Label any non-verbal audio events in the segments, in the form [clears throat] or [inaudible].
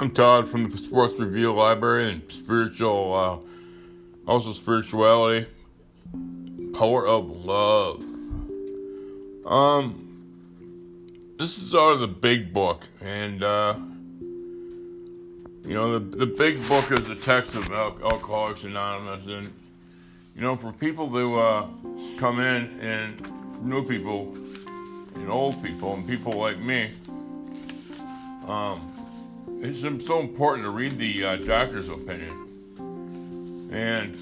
I'm Todd from the Sports Review Library and spiritual, uh, also spirituality, power of love. Um, this is out of the big book, and uh, you know the the big book is a text of Al- Alcoholics Anonymous, and you know for people to uh, come in and new people and old people and people like me. Um, it's so important to read the uh, doctor's opinion. And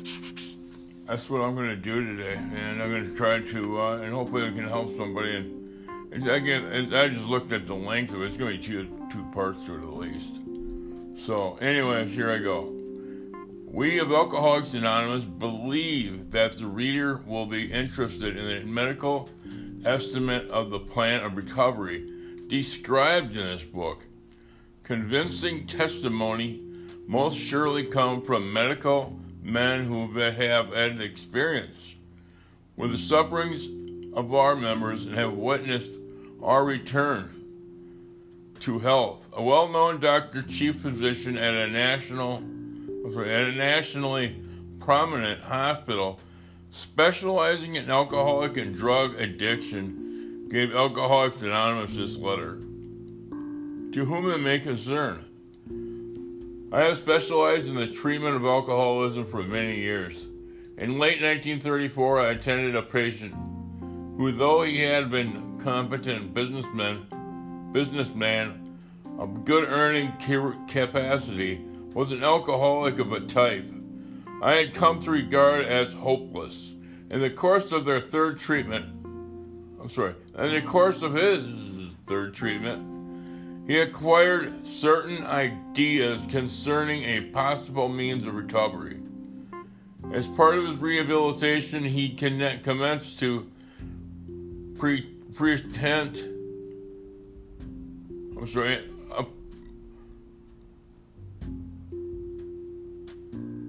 that's what I'm going to do today. And I'm going to try to, uh, and hopefully I can help somebody. And again, I just looked at the length of it. It's going to be two, two parts to it at least. So, anyways, here I go. We of Alcoholics Anonymous believe that the reader will be interested in the medical estimate of the plan of recovery described in this book convincing testimony most surely come from medical men who have had experience with the sufferings of our members and have witnessed our return to health. A well-known doctor, chief physician at a national, sorry, at a nationally prominent hospital specializing in alcoholic and drug addiction, gave Alcoholics Anonymous this letter to whom it may concern. I have specialized in the treatment of alcoholism for many years. In late 1934, I attended a patient who, though he had been competent businessman, businessman of good earning capacity, was an alcoholic of a type I had come to regard as hopeless. In the course of their third treatment, I'm sorry, in the course of his third treatment, he acquired certain ideas concerning a possible means of recovery. As part of his rehabilitation, he connect, commenced to pre, pretend. I'm sorry. Uh,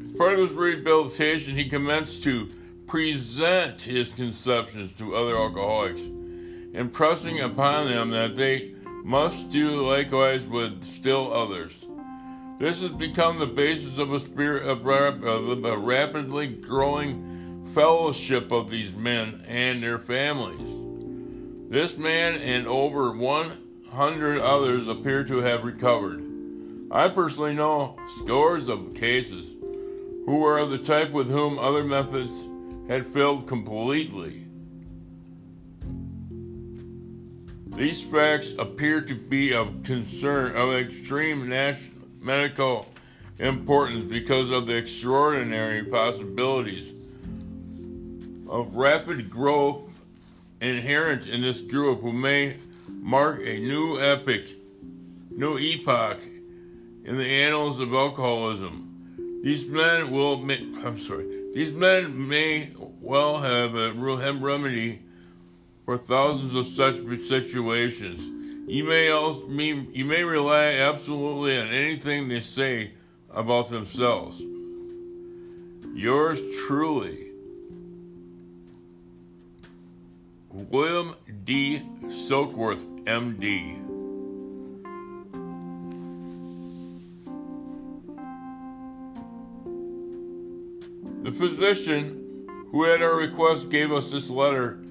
as part of his rehabilitation, he commenced to present his conceptions to other alcoholics, impressing upon them that they must do likewise with still others. This has become the basis of a spirit of, rap- of a rapidly growing fellowship of these men and their families. This man and over 100 others appear to have recovered. I personally know scores of cases who were of the type with whom other methods had failed completely. These facts appear to be of concern of extreme national medical importance because of the extraordinary possibilities of rapid growth inherent in this group who may mark a new epoch, new epoch in the annals of alcoholism. These men will, I'm sorry, these men may well have a remedy for thousands of such situations. You may also mean, you may rely absolutely on anything they say about themselves. Yours truly, William D. Silkworth, M.D. The physician who at our request gave us this letter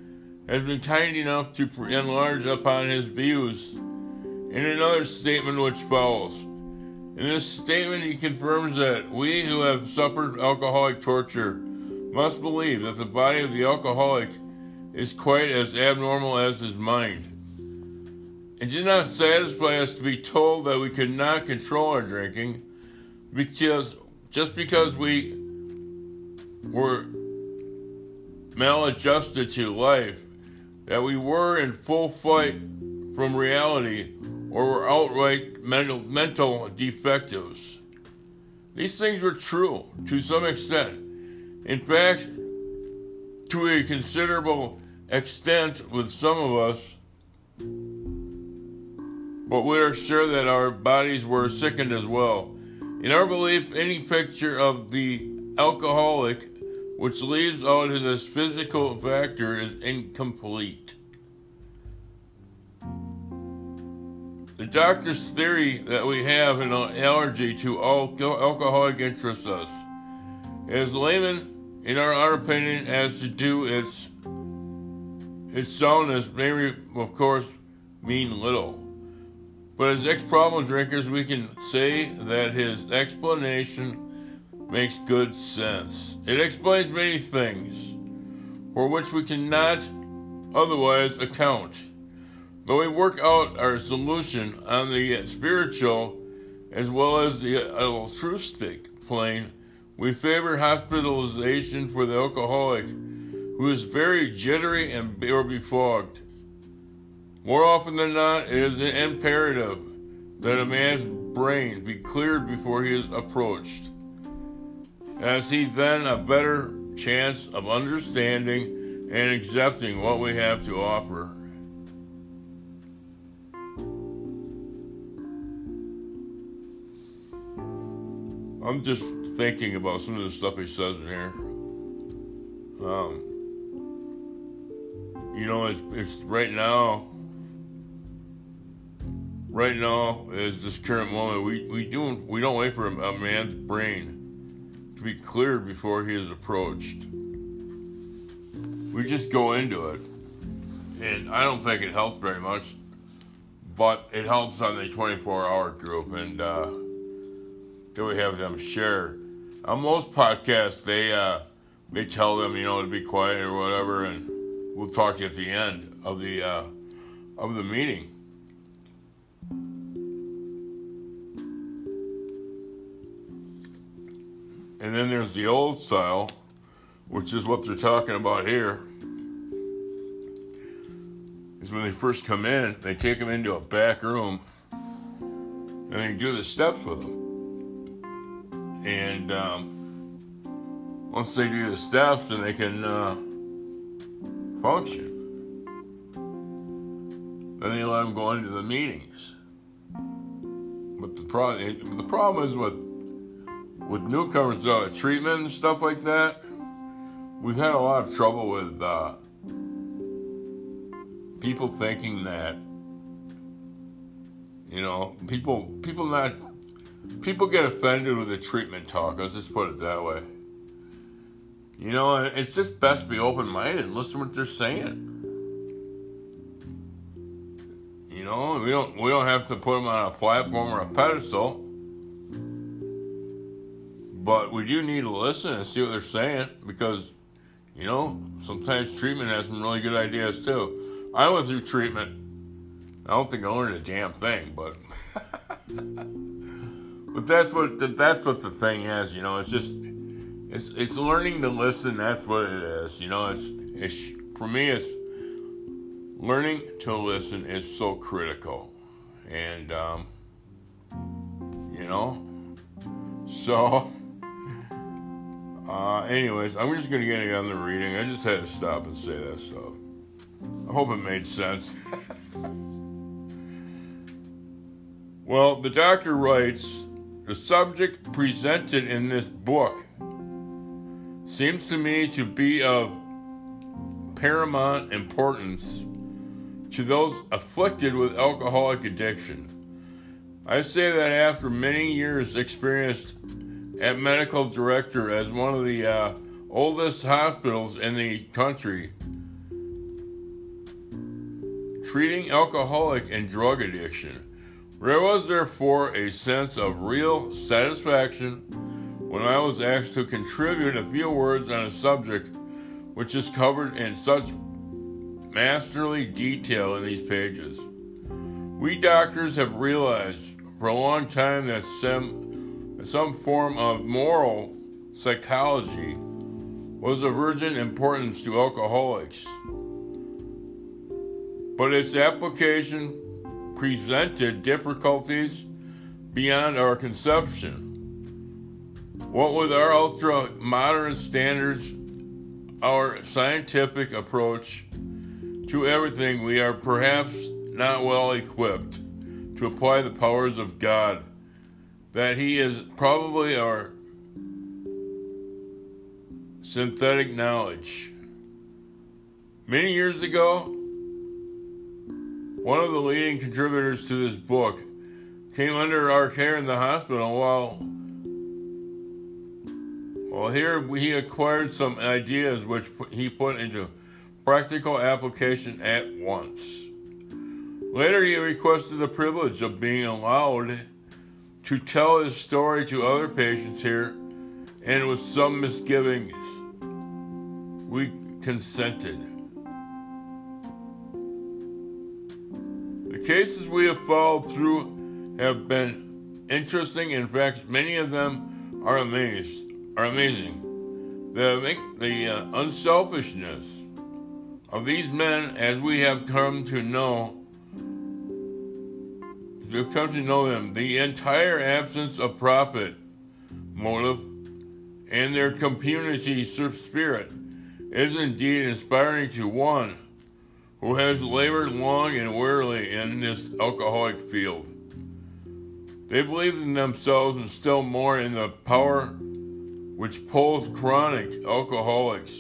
has been kind enough to enlarge upon his views in another statement which follows. In this statement, he confirms that we who have suffered alcoholic torture must believe that the body of the alcoholic is quite as abnormal as his mind. It did not satisfy us to be told that we could not control our drinking because just because we were maladjusted to life that we were in full flight from reality or were outright mental, mental defectives. These things were true to some extent. In fact, to a considerable extent with some of us, but we are sure that our bodies were sickened as well. In our belief, any picture of the alcoholic which leaves out this physical factor is incomplete. The doctor's theory that we have an allergy to alcoholic interests us. As laymen, in our opinion, as to do its its soundness may, of course, mean little. But as ex-problem drinkers, we can say that his explanation makes good sense. It explains many things for which we cannot otherwise account. But we work out our solution on the spiritual as well as the altruistic plane. We favor hospitalization for the alcoholic who is very jittery and or befogged. More often than not, it is imperative that a man's brain be cleared before he is approached, as he then a better chance of understanding and accepting what we have to offer. I'm just thinking about some of the stuff he says in here. Um, you know, it's, it's right now. Right now is this current moment. We we do we don't wait for a, a man's brain to be cleared before he is approached. We just go into it, and I don't think it helps very much. But it helps on the 24-hour group, and. Uh, do we have them share? On most podcasts, they uh, they tell them you know to be quiet or whatever, and we'll talk at the end of the uh, of the meeting. And then there's the old style, which is what they're talking about here. Is when they first come in, they take them into a back room and they do the steps with them. And um, once they do the steps, then they can uh, function. Then they let them go into the meetings. But the problem, the problem is with with newcomers, uh, treatment and stuff like that. We've had a lot of trouble with uh, people thinking that you know people people not people get offended with the treatment talk. Let's just put it that way. You know, it's just best to be open minded and listen to what they're saying. You know, we don't we don't have to put them on a platform or a pedestal, but we do need to listen and see what they're saying because, you know, sometimes treatment has some really good ideas too. I went through treatment. I don't think I learned a damn thing, but. [laughs] But that's what the, that's what the thing is, you know. It's just it's it's learning to listen. That's what it is, you know. It's it's for me. It's learning to listen is so critical, and um, you know. [laughs] So, uh, anyways, I'm just gonna get on the reading. I just had to stop and say that stuff. I hope it made sense. [laughs] well, the doctor writes the subject presented in this book seems to me to be of paramount importance to those afflicted with alcoholic addiction. I say that after many years experienced at medical director as one of the uh, oldest hospitals in the country treating alcoholic and drug addiction. There was therefore a sense of real satisfaction when I was asked to contribute a few words on a subject which is covered in such masterly detail in these pages. We doctors have realized for a long time that some, some form of moral psychology was of urgent importance to alcoholics. But its application presented difficulties beyond our conception. What with our ultra modern standards, our scientific approach to everything, we are perhaps not well equipped to apply the powers of God. That He is probably our synthetic knowledge. Many years ago, one of the leading contributors to this book, came under our care in the hospital while well here he acquired some ideas which he put into practical application at once. Later he requested the privilege of being allowed to tell his story to other patients here and with some misgivings we consented. The cases we have followed through have been interesting. In fact, many of them are amazed, are amazing. The, the uh, unselfishness of these men, as we have come to know, we've come to know them, the entire absence of profit motive and their community spirit is indeed inspiring to one who has labored long and wearily in this alcoholic field. They believe in themselves and still more in the power which pulls chronic alcoholics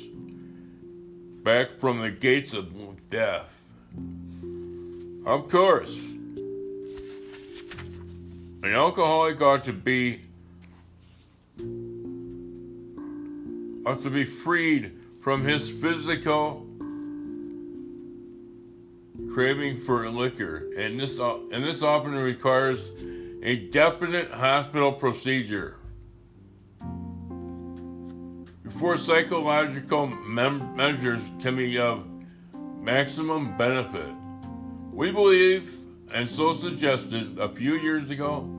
back from the gates of death. Of course, an alcoholic ought to be ought to be freed from his physical craving for liquor, and this and this often requires a definite hospital procedure. Before psychological mem- measures can be of maximum benefit, we believe, and so suggested a few years ago,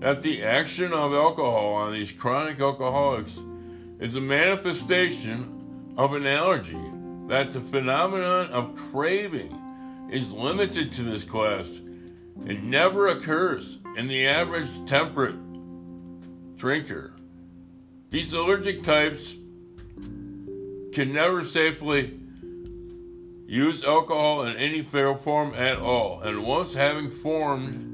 that the action of alcohol on these chronic alcoholics is a manifestation of an allergy. That's a phenomenon of craving is limited to this class. It never occurs in the average temperate drinker. These allergic types can never safely use alcohol in any fair form at all, and once having formed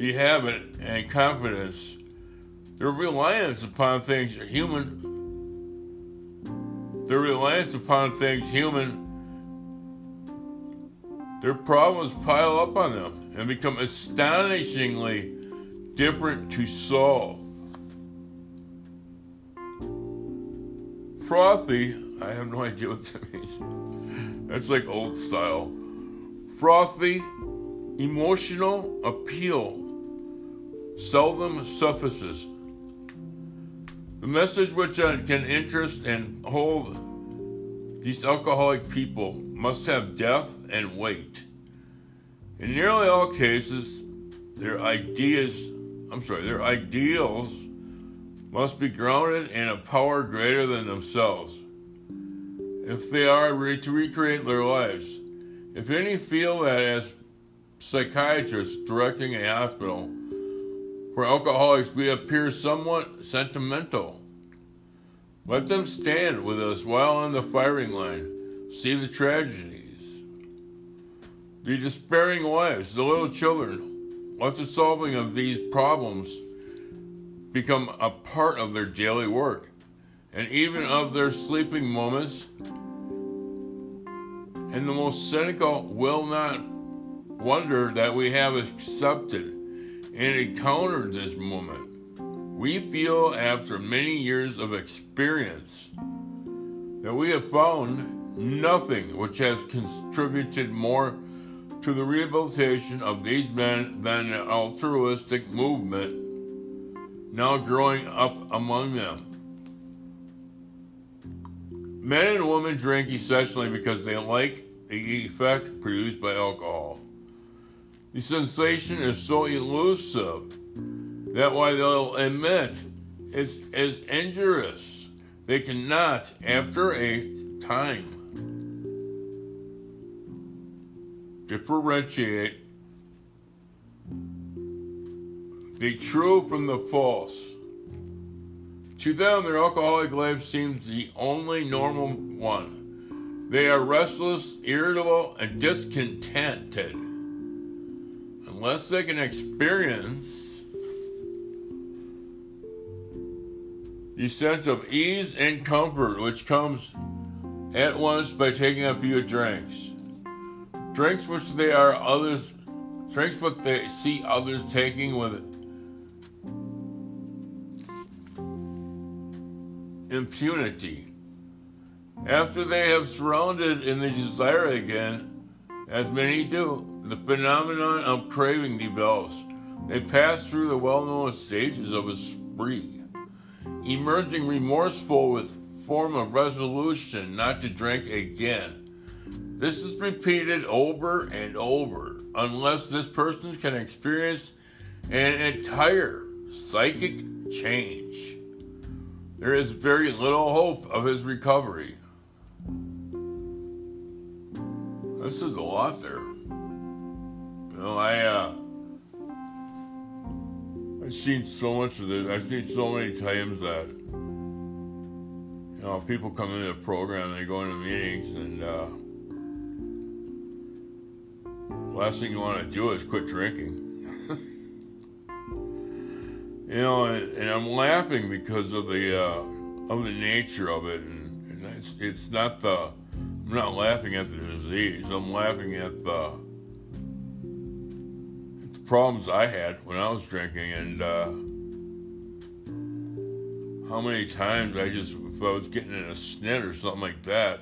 the habit and confidence, their reliance upon things human their reliance upon things human, their problems pile up on them and become astonishingly different to solve. Frothy, I have no idea what that means. That's like old style. Frothy, emotional appeal seldom suffices the message which uh, can interest and hold these alcoholic people must have depth and weight. In nearly all cases, their ideas, I'm sorry, their ideals must be grounded in a power greater than themselves. If they are re- to recreate their lives, if any feel that as psychiatrists directing a hospital, for alcoholics, we appear somewhat sentimental. Let them stand with us while on the firing line, see the tragedies, the despairing wives, the little children. Let the solving of these problems become a part of their daily work and even of their sleeping moments. And the most cynical will not wonder that we have accepted and encountered this moment. We feel after many years of experience that we have found nothing which has contributed more to the rehabilitation of these men than the altruistic movement now growing up among them. Men and women drink essentially because they like the effect produced by alcohol. The sensation is so elusive that while they'll admit it's as injurious, they cannot, after a time, differentiate the true from the false. To them, their alcoholic life seems the only normal one. They are restless, irritable, and discontented unless they can experience the sense of ease and comfort which comes at once by taking a few drinks. drinks which they are others, drinks what they see others taking with impunity. After they have surrounded in the desire again, as many do, the phenomenon of craving develops. They pass through the well known stages of a spree, emerging remorseful with form of resolution not to drink again. This is repeated over and over unless this person can experience an entire psychic change. There is very little hope of his recovery. This is a lot there. Know, I uh, I've seen so much of this. I've seen so many times that you know people come into the program, they go into meetings, and uh, last thing you want to do is quit drinking. [laughs] you know, and, and, I'm laughing because of the uh, of the nature of it, and, and it's it's not the I'm not laughing at the disease. I'm laughing at the problems I had when I was drinking, and uh, how many times I just, if I was getting in a snit or something like that,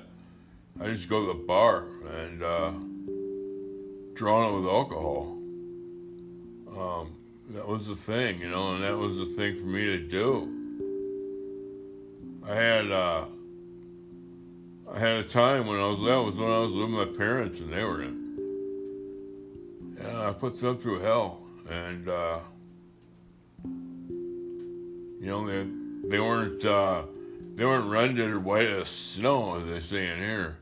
I just go to the bar and uh, drown it with alcohol. Um, that was the thing, you know, and that was the thing for me to do. I had uh, I had a time when I was that was when I was with my parents and they were in I put them through hell. And uh, you know they they weren't uh, they weren't rendered white as snow, as they say in here,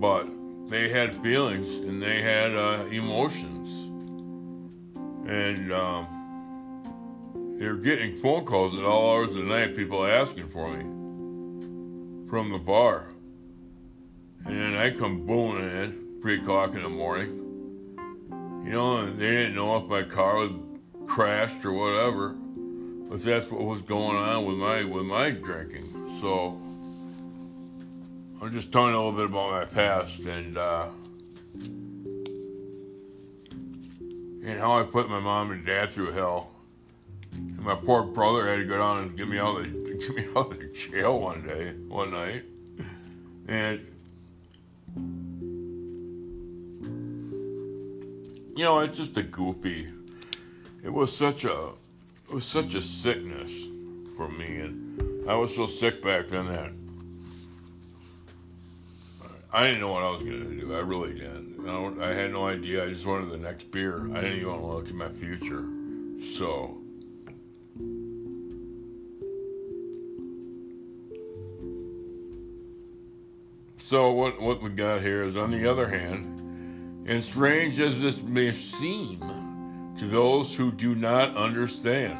but they had feelings and they had uh, emotions, and um, they were getting phone calls at all hours of the night, people asking for me from the bar. And then I come booming in, three o'clock in the morning. You know, they didn't know if my car was crashed or whatever, but that's what was going on with my with my drinking. So I'm just telling a little bit about my past and uh, and how I put my mom and dad through hell. And my poor brother had to go down and get me out of the, [laughs] get me out of the jail one day, one night, and you know, it's just a goofy. It was such a, it was such a sickness for me, and I was so sick back then that I didn't know what I was gonna do. I really didn't. I, I had no idea. I just wanted the next beer. I didn't even want to look at my future. So. So what what we got here is on the other hand, and strange as this may seem to those who do not understand,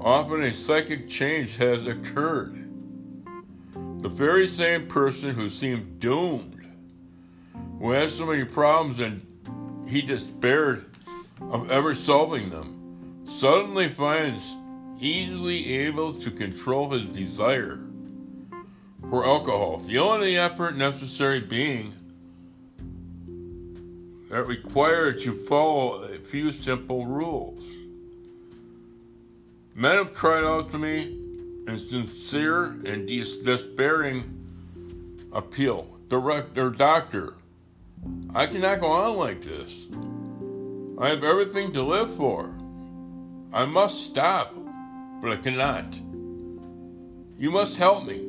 often a psychic change has occurred. The very same person who seemed doomed, who had so many problems and he despaired of ever solving them, suddenly finds easily able to control his desire for alcohol. The only effort necessary being that require to follow a few simple rules. Men have cried out to me in sincere and despairing appeal. Director, doctor, I cannot go on like this. I have everything to live for. I must stop, but I cannot. You must help me.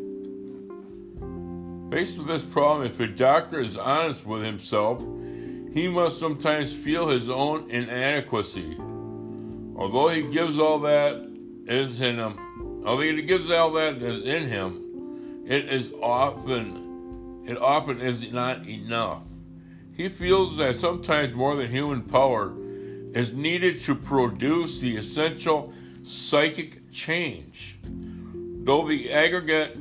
Faced with this problem, if a doctor is honest with himself he must sometimes feel his own inadequacy. Although he gives all that is in him, although he gives all that is in him, it is often, it often is not enough. He feels that sometimes more than human power is needed to produce the essential psychic change. Though the aggregate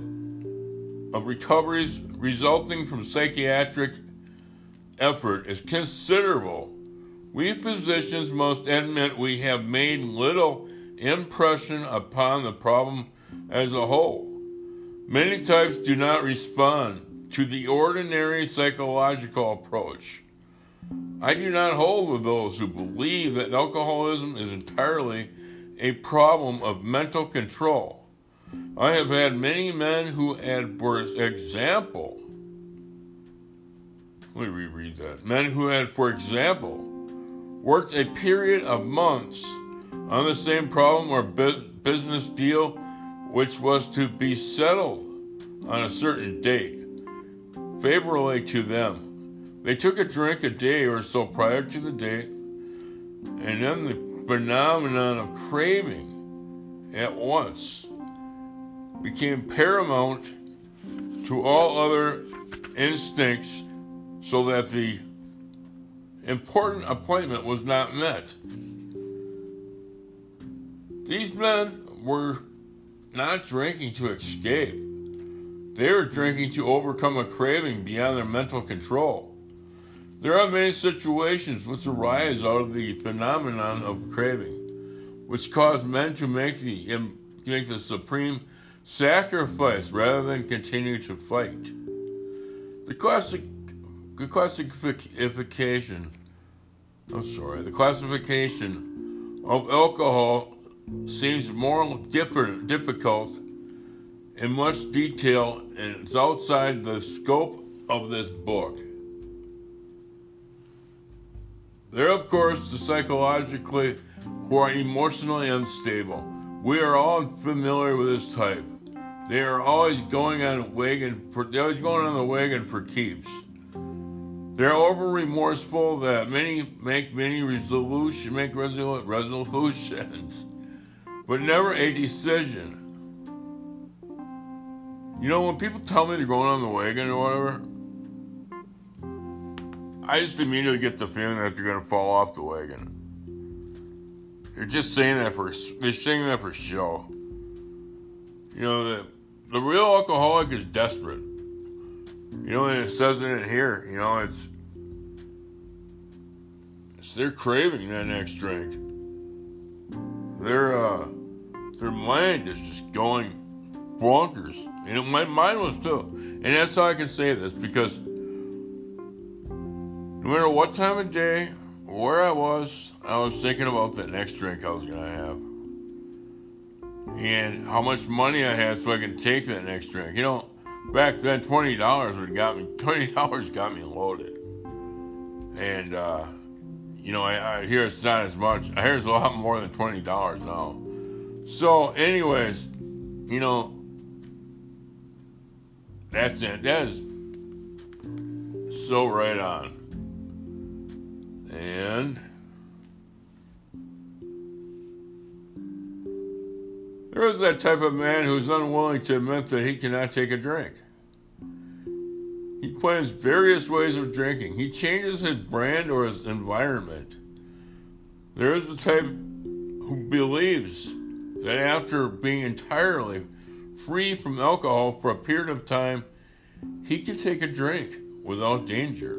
of recoveries resulting from psychiatric effort is considerable. We physicians must admit we have made little impression upon the problem as a whole. Many types do not respond to the ordinary psychological approach. I do not hold with those who believe that alcoholism is entirely a problem of mental control. I have had many men who had, for example, let me reread that. Men who had, for example, worked a period of months on the same problem or business deal which was to be settled on a certain date, favorably to them. They took a drink a day or so prior to the date, and then the phenomenon of craving at once became paramount to all other instincts so that the important appointment was not met. These men were not drinking to escape. They were drinking to overcome a craving beyond their mental control. There are many situations which arise out of the phenomenon of craving, which cause men to make the, make the supreme sacrifice rather than continue to fight. The classic, the classification, I'm sorry, the classification of alcohol seems more different, difficult in much detail, and it's outside the scope of this book. There, are, of course, the psychologically who are emotionally unstable. We are all familiar with this type. They are always going on wagon for they're always going on the wagon for keeps. They're over remorseful that many make many resolution make resolu- resolutions but never a decision. You know, when people tell me they're going on the wagon or whatever, I just immediately get the feeling that they're going to fall off the wagon. They're just saying that for they're saying that for show. You know, the the real alcoholic is desperate. You know, and it says in it here. You know, it's it's they're craving that next drink. They're uh their mind is just going bonkers. And my mind was too. And that's how I can say this because no matter what time of day, where I was, I was thinking about that next drink I was to have. And how much money I had so I can take that next drink. You know, back then, $20 would got me, [laughs] $20 got me loaded. And, uh, you know, I, I hear it's not as much. I hear it's a lot more than $20 now. So, anyways, you know, that's it. That is so right on. And there is that type of man who's unwilling to admit that he cannot take a drink. He plans various ways of drinking. He changes his brand or his environment. There is the type who believes that after being entirely free from alcohol for a period of time, he can take a drink without danger.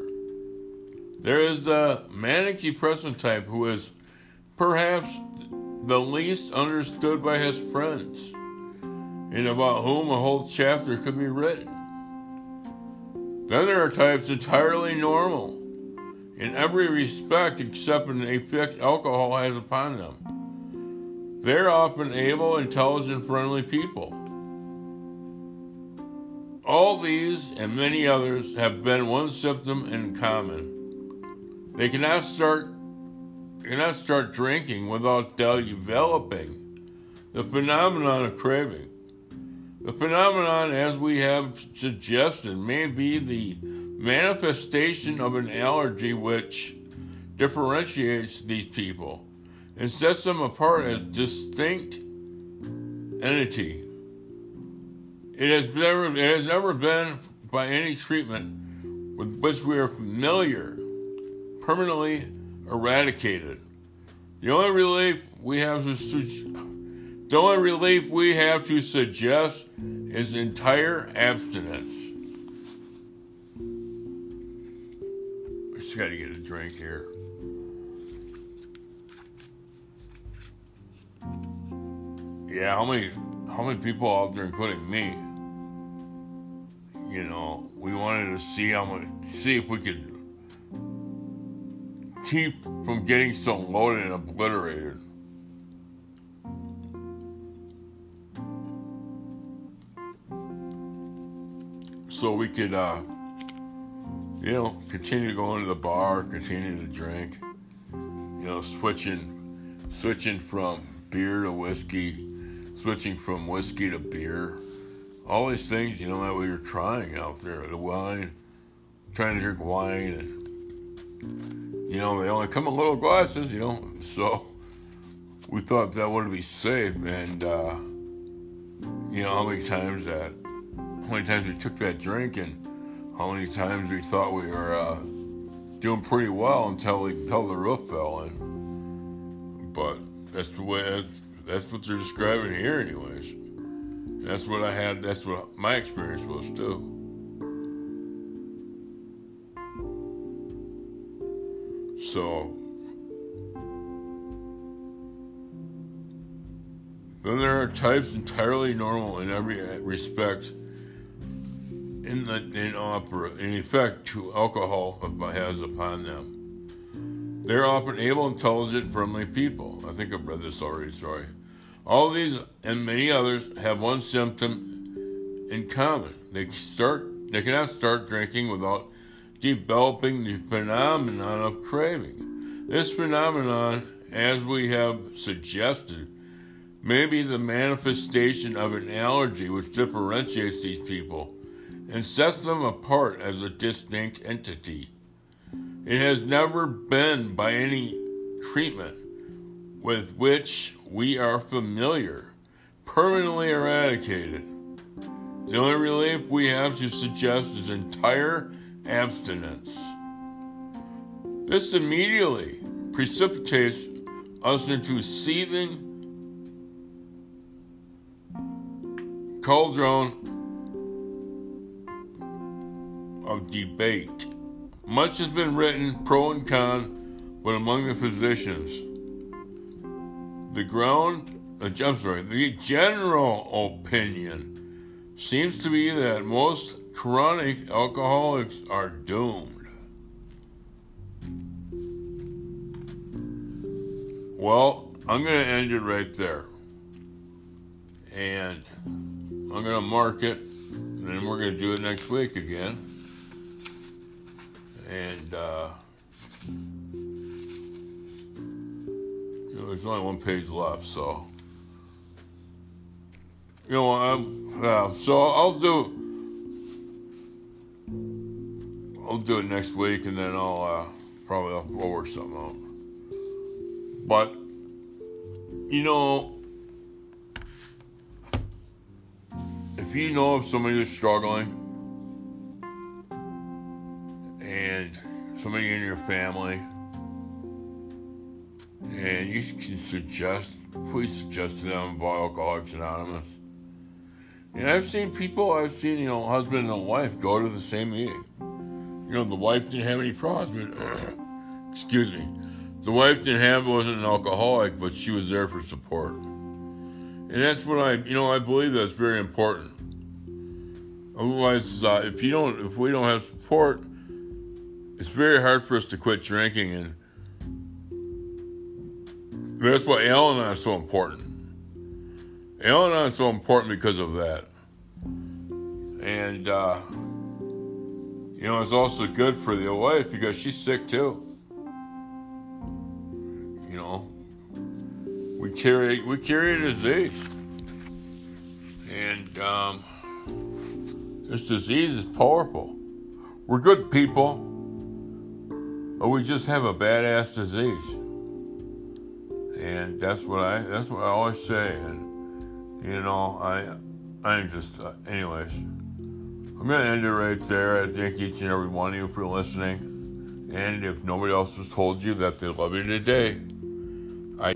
There is the manic depressant type who is perhaps the least understood by his friends, and about whom a whole chapter could be written. Then there are types entirely normal in every respect except in the effect alcohol has upon them. They're often able, intelligent, friendly people. All these and many others have been one symptom in common. They cannot start cannot start drinking without developing the phenomenon of craving. The phenomenon, as we have suggested, may be the manifestation of an allergy which differentiates these people and sets them apart as distinct entity. It has never, it has never been by any treatment with which we are familiar, permanently eradicated. The only relief we have to su- the only relief we have to suggest is entire abstinence. Just got to get a drink here. Yeah, how many how many people out there, including me, you know, we wanted to see how much, see if we could keep from getting so loaded and obliterated. So we could, uh, you know, continue going to the bar, continue to drink, you know, switching, switching from beer to whiskey, switching from whiskey to beer, all these things, you know, that we were trying out there. The wine, trying to drink wine, and you know, they only come in little glasses, you know, so we thought that would be safe, and uh, you know, how many times that, how many times we took that drink, and how many times we thought we were uh, doing pretty well until we, until the roof fell in. But that's the way. That's, that's what they're describing here, anyways. That's what I had. That's what my experience was too. So then there are types entirely normal in every respect in the in opera in effect to alcohol has upon them. They're often able, intelligent, friendly people. I think I've read this already, sorry. All these and many others have one symptom in common. They start they cannot start drinking without developing the phenomenon of craving. This phenomenon, as we have suggested, may be the manifestation of an allergy which differentiates these people and sets them apart as a distinct entity. It has never been by any treatment with which we are familiar, permanently eradicated. The only relief we have to suggest is entire abstinence. This immediately precipitates us into seething cauldron of debate. Much has been written pro and con, but among the physicians the ground, uh, I'm sorry, the general opinion seems to be that most chronic alcoholics are doomed. Well, I'm going to end it right there. And I'm going to mark it, and then we're going to do it next week again. And, uh, there's only one page left, so you know, I'm, yeah, so I'll do, I'll do it next week, and then I'll uh, probably I'll, I'll work something out. But you know, if you know of somebody who's struggling, and somebody in your family and you can suggest, please suggest to them about Alcoholics Anonymous. And I've seen people, I've seen, you know, husband and wife go to the same meeting. You know, the wife didn't have any problems, but, [clears throat] excuse me, the wife didn't have, wasn't an alcoholic, but she was there for support. And that's what I, you know, I believe that's very important. Otherwise, uh, if you don't, if we don't have support, it's very hard for us to quit drinking and that's why Al Anon is so important. Al Anon is so important because of that. And, uh, you know, it's also good for the wife because she's sick too. You know, we carry we carry a disease, and um, this disease is powerful. We're good people, but we just have a badass disease and that's what I that's what I always say. And you know, I I'm just uh, anyways. I'm gonna end it right there. I thank each and every one of you for listening. And if nobody else has told you that they love you today, I.